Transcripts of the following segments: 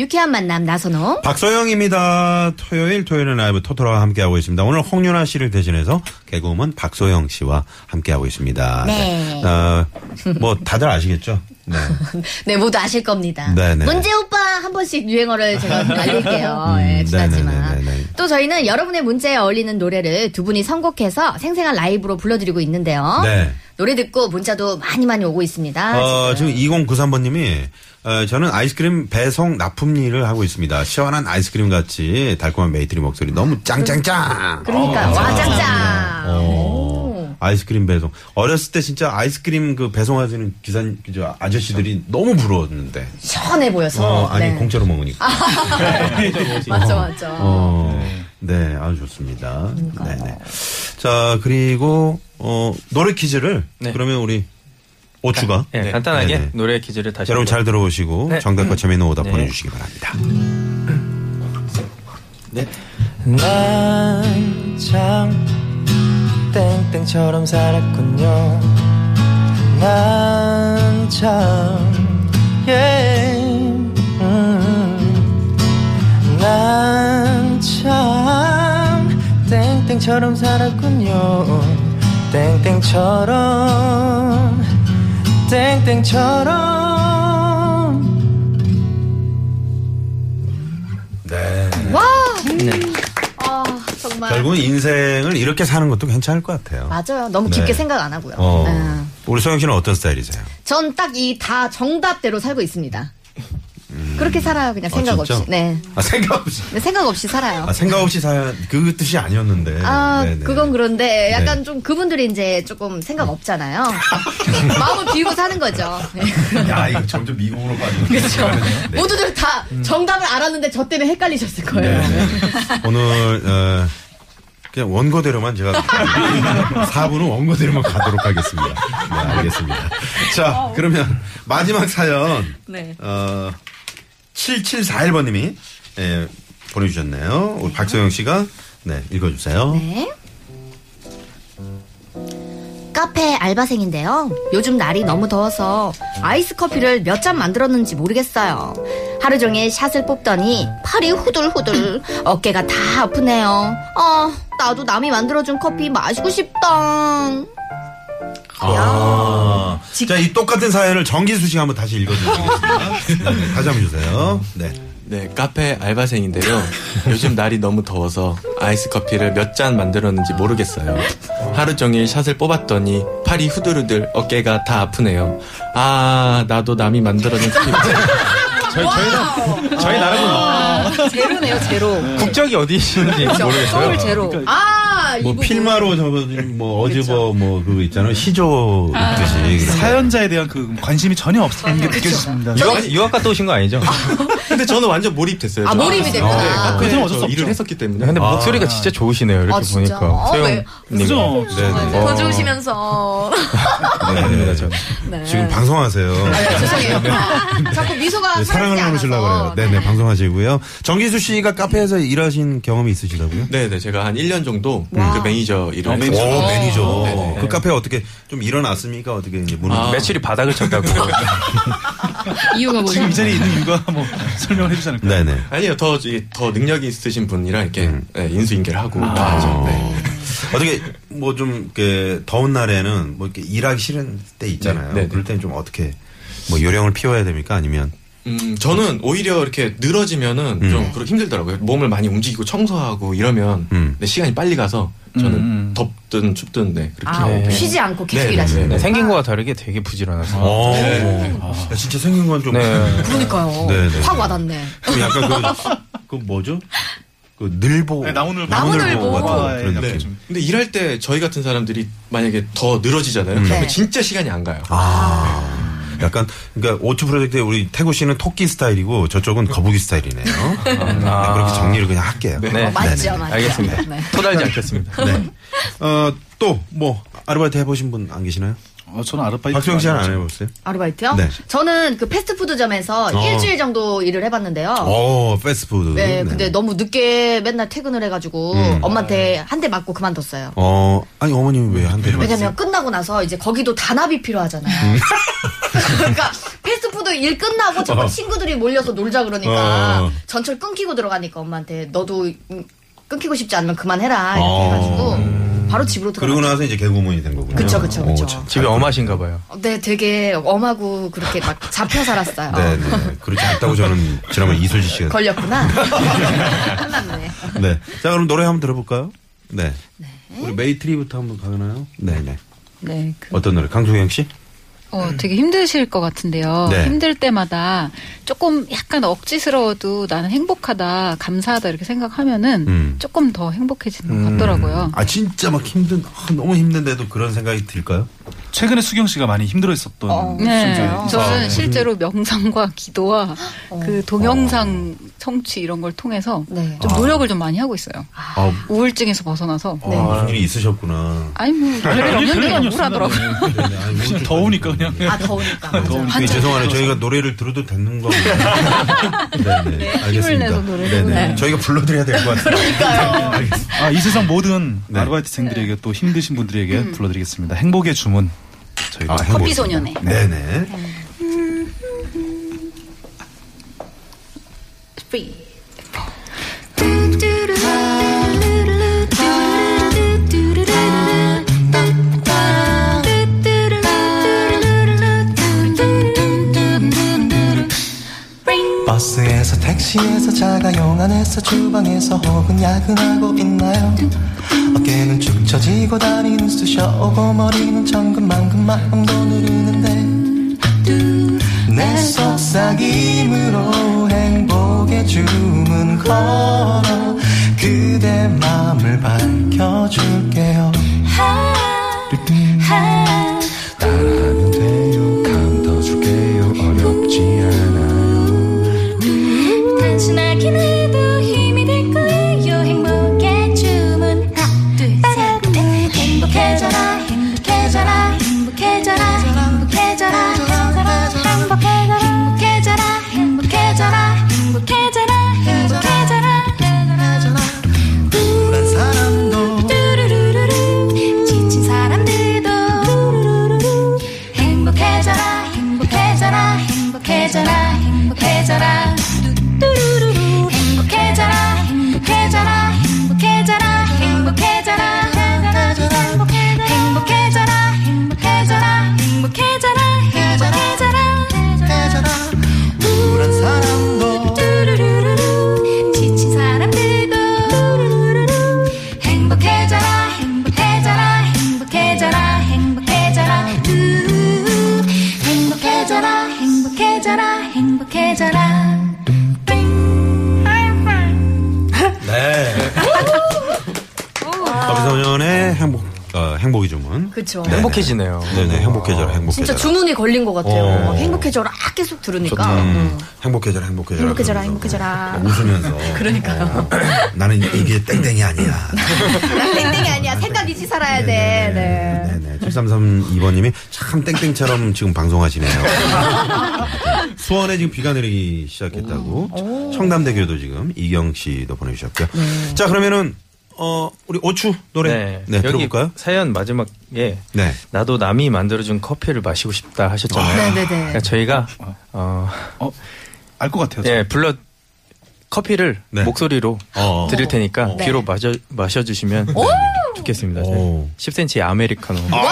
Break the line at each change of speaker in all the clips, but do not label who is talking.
유쾌한 만남
나선홍.
박소영입니다. 토요일 토요일은 라이브 토토로와 함께하고 있습니다. 오늘 홍윤아 씨를 대신해서 개그우먼 박소영 씨와 함께하고 있습니다.
네.
어, 뭐 다들 아시겠죠? 네.
네, 모두 아실 겁니다.
네네.
문제 오빠 한 번씩 유행어를 제가 알릴게요.
음,
예, 지나지만.
네네네네네.
또 저희는 여러분의 문제에 어울리는 노래를 두 분이 선곡해서 생생한 라이브로 불러드리고 있는데요.
네.
노래 듣고 문자도 많이 많이 오고 있습니다.
어, 지금 2093번님이 어, 저는 아이스크림 배송 납품 일을 하고 있습니다. 시원한 아이스크림 같이 달콤한 메이트리 목소리 너무 짱짱짱.
그러니까
어,
와 짱짱.
어.
오.
아이스크림 배송. 어렸을 때 진짜 아이스크림 그 배송하시는 기사, 그죠, 아저씨들이 너무 부러웠는데.
시원해 보여서.
어, 아니,
네.
공짜로 먹으니까.
맞죠, 맞죠.
어, 네, 아주 좋습니다. 네네. 자, 그리고, 어, 노래 퀴즈를,
네.
그러면 우리, 오추가.
네, 간단하게
네네.
노래 퀴즈를 다시
여러분 잘. 들어보시고,
네.
정답과 재미있는 오답
네.
보내주시기 바랍니다.
네. 난참 땡땡처럼 살았군요. 난참 예. 음. 땡땡처럼 살았군요. 땡땡처럼 땡땡처럼
네.
와!
네.
아, 정말.
결국은 인생을 이렇게 사는 것도 괜찮을 것 같아요.
맞아요. 너무 깊게
네.
생각 안 하고요.
어.
네.
우리 소영 씨는 어떤 스타일이세요?
전 딱 이 다 정답대로 살고 있습니다. 그렇게 살아요. 그냥 생각
아?
없이. 네.
아, 생각 없이.
네, 생각 없이 살아요.
아, 생각 없이 사, 그 뜻이 아니었는데.
아,
네네.
그건 그런데 약간
네.
좀 그분들이 이제 조금 생각 없잖아요. 마음을 비우고 사는 거죠. 네.
야, 이거 점점 미국으로 빠지는
그렇죠.
네.
모두들 다 정답을 알았는데 저 때문에 헷갈리셨을 거예요.
네. 오늘 어, 그냥 원고대로만 제가 4부는 원고대로만 가도록 하겠습니다. 네, 알겠습니다. 자, 그러면 마지막 사연
네.
어, 7741번님이 예, 보내주셨네요. 우리 박소영 씨가 네, 읽어주세요.
네. 카페 알바생인데요. 요즘 날이 너무 더워서 아이스 커피를 몇 잔 만들었는지 모르겠어요. 하루 종일 샷을 뽑더니 팔이 후들후들 어깨가 다 아프네요. 아, 나도 남이 만들어준 커피 마시고 싶다.
아, 자, 이 똑같은 사연을 정기수 씨가 한번 다시 읽어주시겠습니다. 네, 다시 한번 주세요. 네.
네, 카페 알바생인데요. 요즘 날이 너무 더워서 아이스 커피를 몇 잔 만들었는지 모르겠어요. 하루 종일 샷을 뽑았더니 팔이 후들후들 어깨가 다 아프네요. 아, 나도 남이 만들어준 커피. 저희, 저희, 저희 나라는
제로네요, 제로.
국적이 어디신지 모르겠어요.
서울 제로. 아,
뭐
이거
필마로 접어진 뭐 어즈버 뭐 그거 있잖아요. 시조 있듯이.
사연자에 대한 그 관심이 전혀 없는 게 느껴졌습니다.
유학, 유학 갔다 오신 거 아니죠? 근데 저는 완전 몰입됐어요.
아,
저.
몰입이 됐구나.
네, 카페에서
어쩔 수
일을
없죠.
했었기 때문에.
근데 목소리가 진짜 좋으시네요. 이렇게
아, 진짜?
보니까.
어.
그죠?
네, 네.
더 좋으시면서.
네.
아닙니다, 저는.
네.
지금 방송하세요.
아, 죄송해요. 자꾸 미소가
네, 사랑을 나누시려고. 그래요. 네네, 방송하시고요. 정기수 씨가 카페에서 일하신 경험이 있으시다고요?
네, 네. 제가 한 1년 정도 그 매니저 일을
오,
했었어요.
매니저.
네네.
그 카페 어떻게 좀 일어났습니까? 어떻게 이제 문을.
아.
매출이 바닥을 쳤다고.
이유가 뭐죠?
지금 이 자리에 있는 이유가 뭐 설명을 해주지 않을까요?
네네.
아니요, 더, 더 능력이 있으신 분이랑 이렇게
음.
네, 인수인계를 하고
아.
하죠. 네.
어떻게 뭐 좀 이렇게 더운 날에는 뭐 이렇게 일하기 싫은 때 있잖아요.
네, 네.
그럴 때는 좀 어떻게 뭐 요령을 피워야 됩니까? 아니면
음, 저는 오히려 이렇게 늘어지면은 좀 그렇게 힘들더라고요. 몸을 많이 움직이고 청소하고 이러면
음.
네, 시간이 빨리 가서 저는
음.
덥든 춥든 네, 그렇게.
아,
네.
쉬지 않고 계속
네,
일하시는
네,
네,
거
생긴 거와 다르게 되게 부지런하세요.
어. 야, 진짜 생긴 건 좀.
네.
그러니까요.
네, 네.
확 와닿네.
좀 약간 그, 그 뭐죠? 그 늘보
네, 나무늘보.
나무늘보.
같은
아,
그런
예,
느낌.
좀.
근데 일할 때 저희 같은 사람들이 만약에 더 늘어지잖아요. 그러면
네.
진짜 시간이 안 가요.
아. 약간 그러니까 오츠 프로젝트에 우리 태구 씨는 토끼 스타일이고 저쪽은 거북이 스타일이네요. 네, 그렇게 정리를 그냥 할게요.
네.
어, 맞죠. 맞죠.
알겠습니다.
네.
토달지 않겠습니다.
네. 어, 또 뭐 아르바이트 해보신 분 안 계시나요?
어, 저는 아르바이트.
박수영 씨는 안 해봤어요?
아르바이트요?
네.
저는 그 패스트푸드점에서
어.
일주일 정도 일을 해봤는데요.
오, 패스트푸드.
네, 근데 너무 늦게 맨날 퇴근을 해가지고
음.
엄마한테 한 대 맞고 그만뒀어요.
어, 아니 어머님 왜한 대를
왜냐면
맞았어요?
끝나고 나서 이제 거기도 단합이 필요하잖아요. 그러니까 패스트푸드 일 끝나고 자꾸
음. 어.
친구들이 몰려서 놀자 그러니까
어.
전철 끊기고 들어가니까 엄마한테 너도 음, 끊기고 싶지 않으면 그만해라 이렇게
어.
해가지고 바로 집으로 들어가.
그러고 나서 이제 개그우먼이 된 거군요.
그쵸, 그쵸, 그쵸.
오, 참.
집이 엄하신가 봐요.
네, 되게 엄하고 그렇게 막 잡혀 살았어요.
네, 네. 그렇지 않다고 저는 지난번 이수지 씨가.
걸렸구나. 혼났네.
네. 자, 그럼 노래 한번 들어볼까요? 네. 우리 메이트리부터 한번 가나요? 네, 네.
네, 그,
어떤 노래? 강소경 씨?
어, 되게 힘드실 것 같은데요.
네.
힘들 때마다 조금 약간 억지스러워도 나는 행복하다, 감사하다 이렇게 생각하면은
음.
조금 더 행복해지는 것 같더라고요.
아, 진짜 막 힘든, 아, 너무 힘든데도 그런 생각이 들까요?
최근에 수경 씨가 많이 힘들어 했었던.
어,
네? 저는
아,
실제로 명상과 기도와 그 동영상 성취 이런 걸 통해서
네.
좀 노력을 좀 많이 하고 있어요.
아,
우울증에서 벗어나서.
아, 무슨 일이 있으셨구나.
아니 뭐 별일 없는데. 우울하더라고요.
네, 네. 아니,
그냥 더우니까 그냥.
아, 더우니까. 맞아.
더우니까.
네, 죄송하네요. 저희가 노래를 들어도 되는 건가요? 네, 네. 알겠습니다.
내서 노래를
네, 네.
해보네요.
저희가 불러드려야 될 것 같아요. 그러니까요.
아, 이 세상 모든
네.
아르바이트생들에게 또 힘드신 분들에게 불러드리겠습니다. 행복의 주문. 저희가
아,
커피. 소년의.
네네.
버스에서 택시에서 자가용 안에서 주방에서 혹은 야근하고 있나요? 어깨는 축 처지고 다리는 쑤셔오고 머리는 천근만근 마음도 누르는데 내 속삭임으로 행복의 주문 걸어 그대 마음을 밝혀줄게요. 따라하
행복이 주문.
그쵸.
네네.
행복해지네요.
네네, 행복해져라, 행복해져라.
진짜 주문이 걸린 것 같아요.
어.
막 행복해져라 계속 들으니까.
음,
음.
행복해져라, 행복해져라.
행복해져라,
그러면서
행복해져라.
웃으면서.
그러니까요.
어, 나는 이게 땡땡이 아니야.
난 땡땡이 아니야. 생각이지 살아야 돼. 네.
네네. 7332번님이 참 땡땡처럼 지금 방송하시네요. 수원에 지금 비가 내리기 시작했다고. 청담대교도 지금 이경 씨도 보내주셨고요.
네.
자, 그러면은, 어, 우리 오추 노래. 네,
여기
들어볼까요?
사연 마지막에
네.
나도 남이 만들어준 커피를 마시고 싶다 하셨잖아요.
네네네.
그러니까 저희가 어,
어, 알 것 같아요. 저.
예 불러 커피를
네.
목소리로
어.
드릴 테니까
네.
귀로 마셔 마셔주시면 좋겠습니다.
오.
10cm 아메리카노.
어,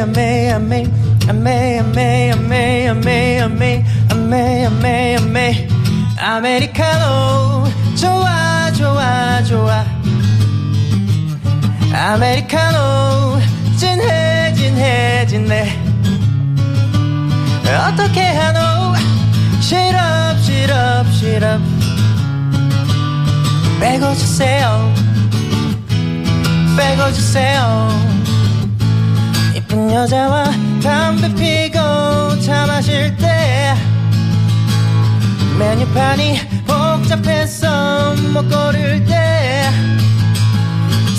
amei, amei, amei, amei, amei, amei, amei, amei, amei, amei, amei, 아메리카노 좋아 좋아 좋아
아메리카노 진해 진해 진해 어떻게 하노 시럽 시럽 시럽 빼고 주세요 빼고 주세요 이쁜 여자와 담배 피고 차 마실 때 메뉴판이 복잡해서 못 고를 때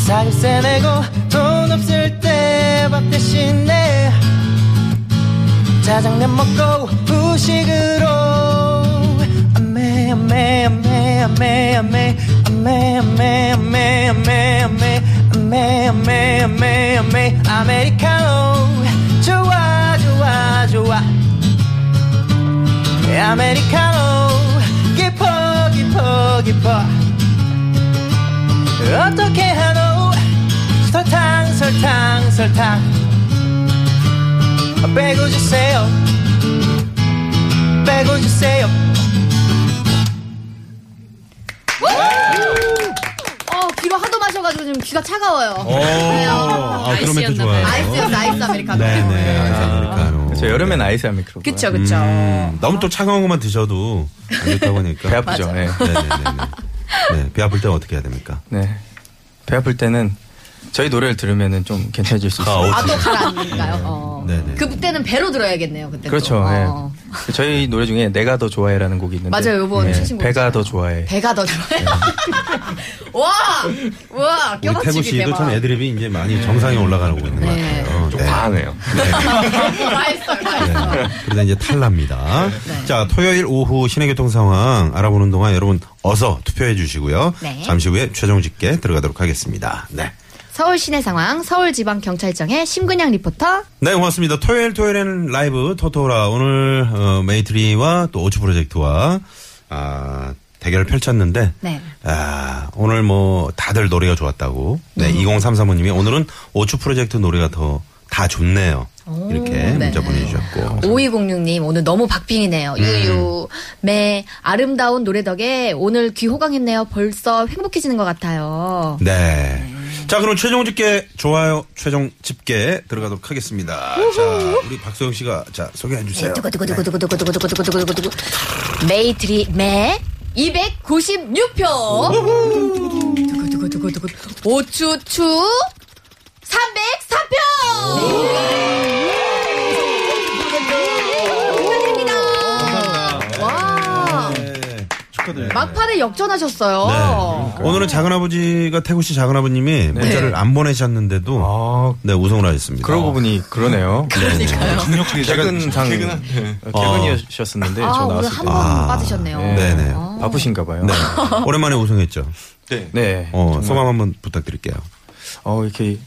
사기세 내고 돈 없을 때 밥 대신에 짜장면 먹고 후식으로 아메 아메 아메 아메 아메 아메 아메 아메 아메 아메 아메 아메 아메 아메 아메리카노. 좋아 좋아 좋아. 아메리카노. 깊어 깊어 깊어. 어떻게 하노? 설탕 설탕 설탕. 빼고 주세요. 빼고 주세요
하도 마셔가지고 지금 귀가 차가워요.
오, 아, 그런 멘트 좋아요.
아이스였어, 아이스 아메리카노.
네네, 아이스 아메리카노.
그렇죠. 여름엔 아이스 아메리카노.
그쵸, 그쵸.
음, 너무 또 차가운 것만 드셔도 안 좋다고 하니까.
배 아프죠. 네.
네네네. 네, 배 아플 때는 어떻게 해야 됩니까?
네. 배 아플 때는 저희 노래를 들으면은 좀 괜찮아질 수 있어요.
아, 또 가라앉을까요? 어.
네네.
그때는 배로 들어야겠네요, 그때.
그렇죠.
어.
예. 저희 노래 중에 내가 더 좋아해라는 곡이 있는데 네,
맞아요, 요번 최신 곡
배가
있잖아요.
더 좋아해.
배가 더 좋아요. 와! 와,
태구
껴맞추기
씨도
대박.
참 애드립이 이제 많이 정상에 올라가고 있는 것
네.
같아요. 좀
과하네요.
네. 그러다 이제 탈납니다.
네.
자, 토요일 오후 시내 교통 상황 알아보는 동안 여러분 어서 투표해 주시고요.
네.
잠시 후에 최종 집계 들어가도록 하겠습니다. 네.
서울 시내 상황, 서울지방경찰청의 심근양 리포터.
네, 고맙습니다. 토요일, 토요일에는 라이브 토토라. 오늘, 어, 메이트리와 또 오추 프로젝트와, 아, 대결을 펼쳤는데,
네.
아, 오늘 뭐, 다들 노래가 좋았다고. 네,
음.
2033호님이 오늘은 오추 프로젝트 노래가 더, 다 좋네요. 이렇게
네.
문자 보내주셨고.
5206님, 오늘 너무
음.
박빙이네요. 유유. 매, 아름다운 노래 덕에 오늘 귀 호강했네요. 벌써 행복해지는 것 같아요.
네. 자, 그럼 최종 집계, 좋아요, 최종 집계 들어가도록 하겠습니다. 자, 우리 박소영 씨가, 자, 소개해 주세요.
메이트리 매 296표. 두구두구두구두구. 오추추 304표. 와.
네.
막판에 역전하셨어요.
네. 오늘은 작은아버지가 태구 씨 작은아버님이 문자를 안 보내셨는데도
아,
네 우승을 하셨습니다.
그러고 보니 그러네요.
그러니까요.
강력하게
퇴근상 퇴근이셨었는데
아,
저
오늘
나왔을
한때번
아.
빠지셨네요.
네.
네네.
바쁘신가 봐요.
네. 오랜만에 우승했죠.
네.
네.
어, 소감 한번 부탁드릴게요.
어, 이렇게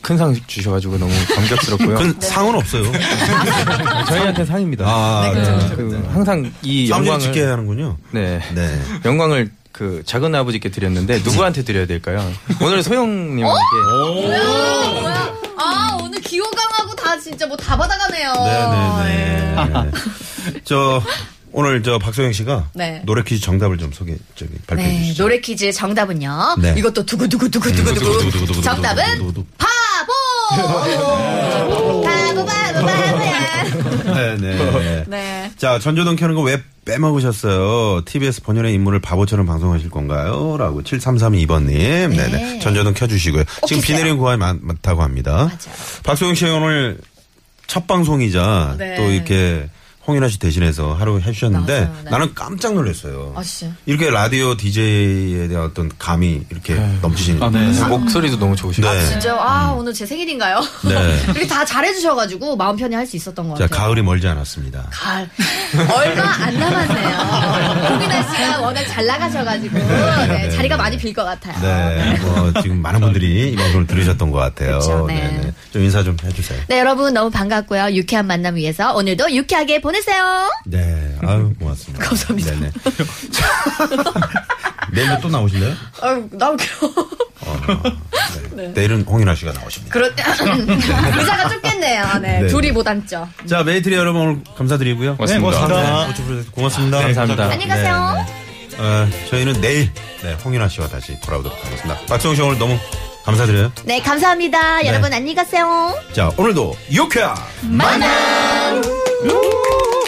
큰 상 주셔가지고 너무 감격스럽고요.
그 상은 없어요.
저희한테 상입니다.
아,
네, 그렇죠,
그 항상 이
영광을 지켜야 하는군요.
네.
네.
영광을 그 작은 아버지께 드렸는데 누구한테 드려야 될까요? 오늘 소영님께
뭐야? 아, 오늘 기호강하고 다 진짜 뭐 다 받아가네요.
네네네. 저 오늘 저 박소영 씨가
네.
노래 퀴즈 정답을 좀 소개 저기 발표해
네,
주시죠.
노래 퀴즈 정답은요.
네.
이것도 두구두구두구두구두구. 정답은 바 보! 바보, 바보, 바보야.
네네.
네.
자, 전조등 켜는 거 왜 빼먹으셨어요? TBS 본연의 인물을 바보처럼 방송하실 건가요? 라고 7332번님. 네 네. 전조등 켜주시고요. 지금 비. 내리는 구간이 많, 많다고 합니다.
맞아요.
박소영 씨 오늘 첫 방송이자
네.
또 이렇게 홍인아 씨 대신해서 하루 해주셨는데
맞아요. 네.
나는 깜짝 놀랐어요.
아, 진짜.
이렇게 라디오 DJ에 대한 어떤 감이 이렇게 넘치시는.
아, 네.
목소리도 너무 좋으시고
네.
진짜, 아, 오늘 제 생일인가요?
네.
이렇게 다 잘해주셔가지고 마음 편히 할 수 있었던 것
자,
같아요.
가을이 멀지 않았습니다.
가을. 얼마 안 남았네요. 고민아 씨가 워낙 잘 나가셔가지고 네, 자리가 많이 빌 것 같아요.
네, 뭐 지금 많은 분들이 이 방송을 들으셨던 것 같아요.
그쵸, 네.
네네. 좀 인사 좀 해주세요.
네, 여러분 너무 반갑고요. 유쾌한 만남 위해서 오늘도 유쾌하게 보 내세요.
네, 아유 고맙습니다.
감사합니다.
네네. 내일도 또 나오실래요?
아유, 나올게요.
어, 네. 내일은 홍인아 씨가 나오십니다.
그렇, 의자가 좁겠네요. 네,
네.
둘이 못 앉죠.
자, 메이트리 여러분 오늘 감사드리고요.
네, 고맙습니다.
오추프로젝트 고맙습니다.
감사합니다.
안녕히 가세요.
네, 네. 어, 저희는 내일 네, 홍인아 씨와 다시 돌아오도록 하겠습니다. 박성우 씨 오늘 너무 감사드려요.
네, 감사합니다. 여러분 안녕히 가세요.
자, 오늘도 유쾌한
만남! Ooh.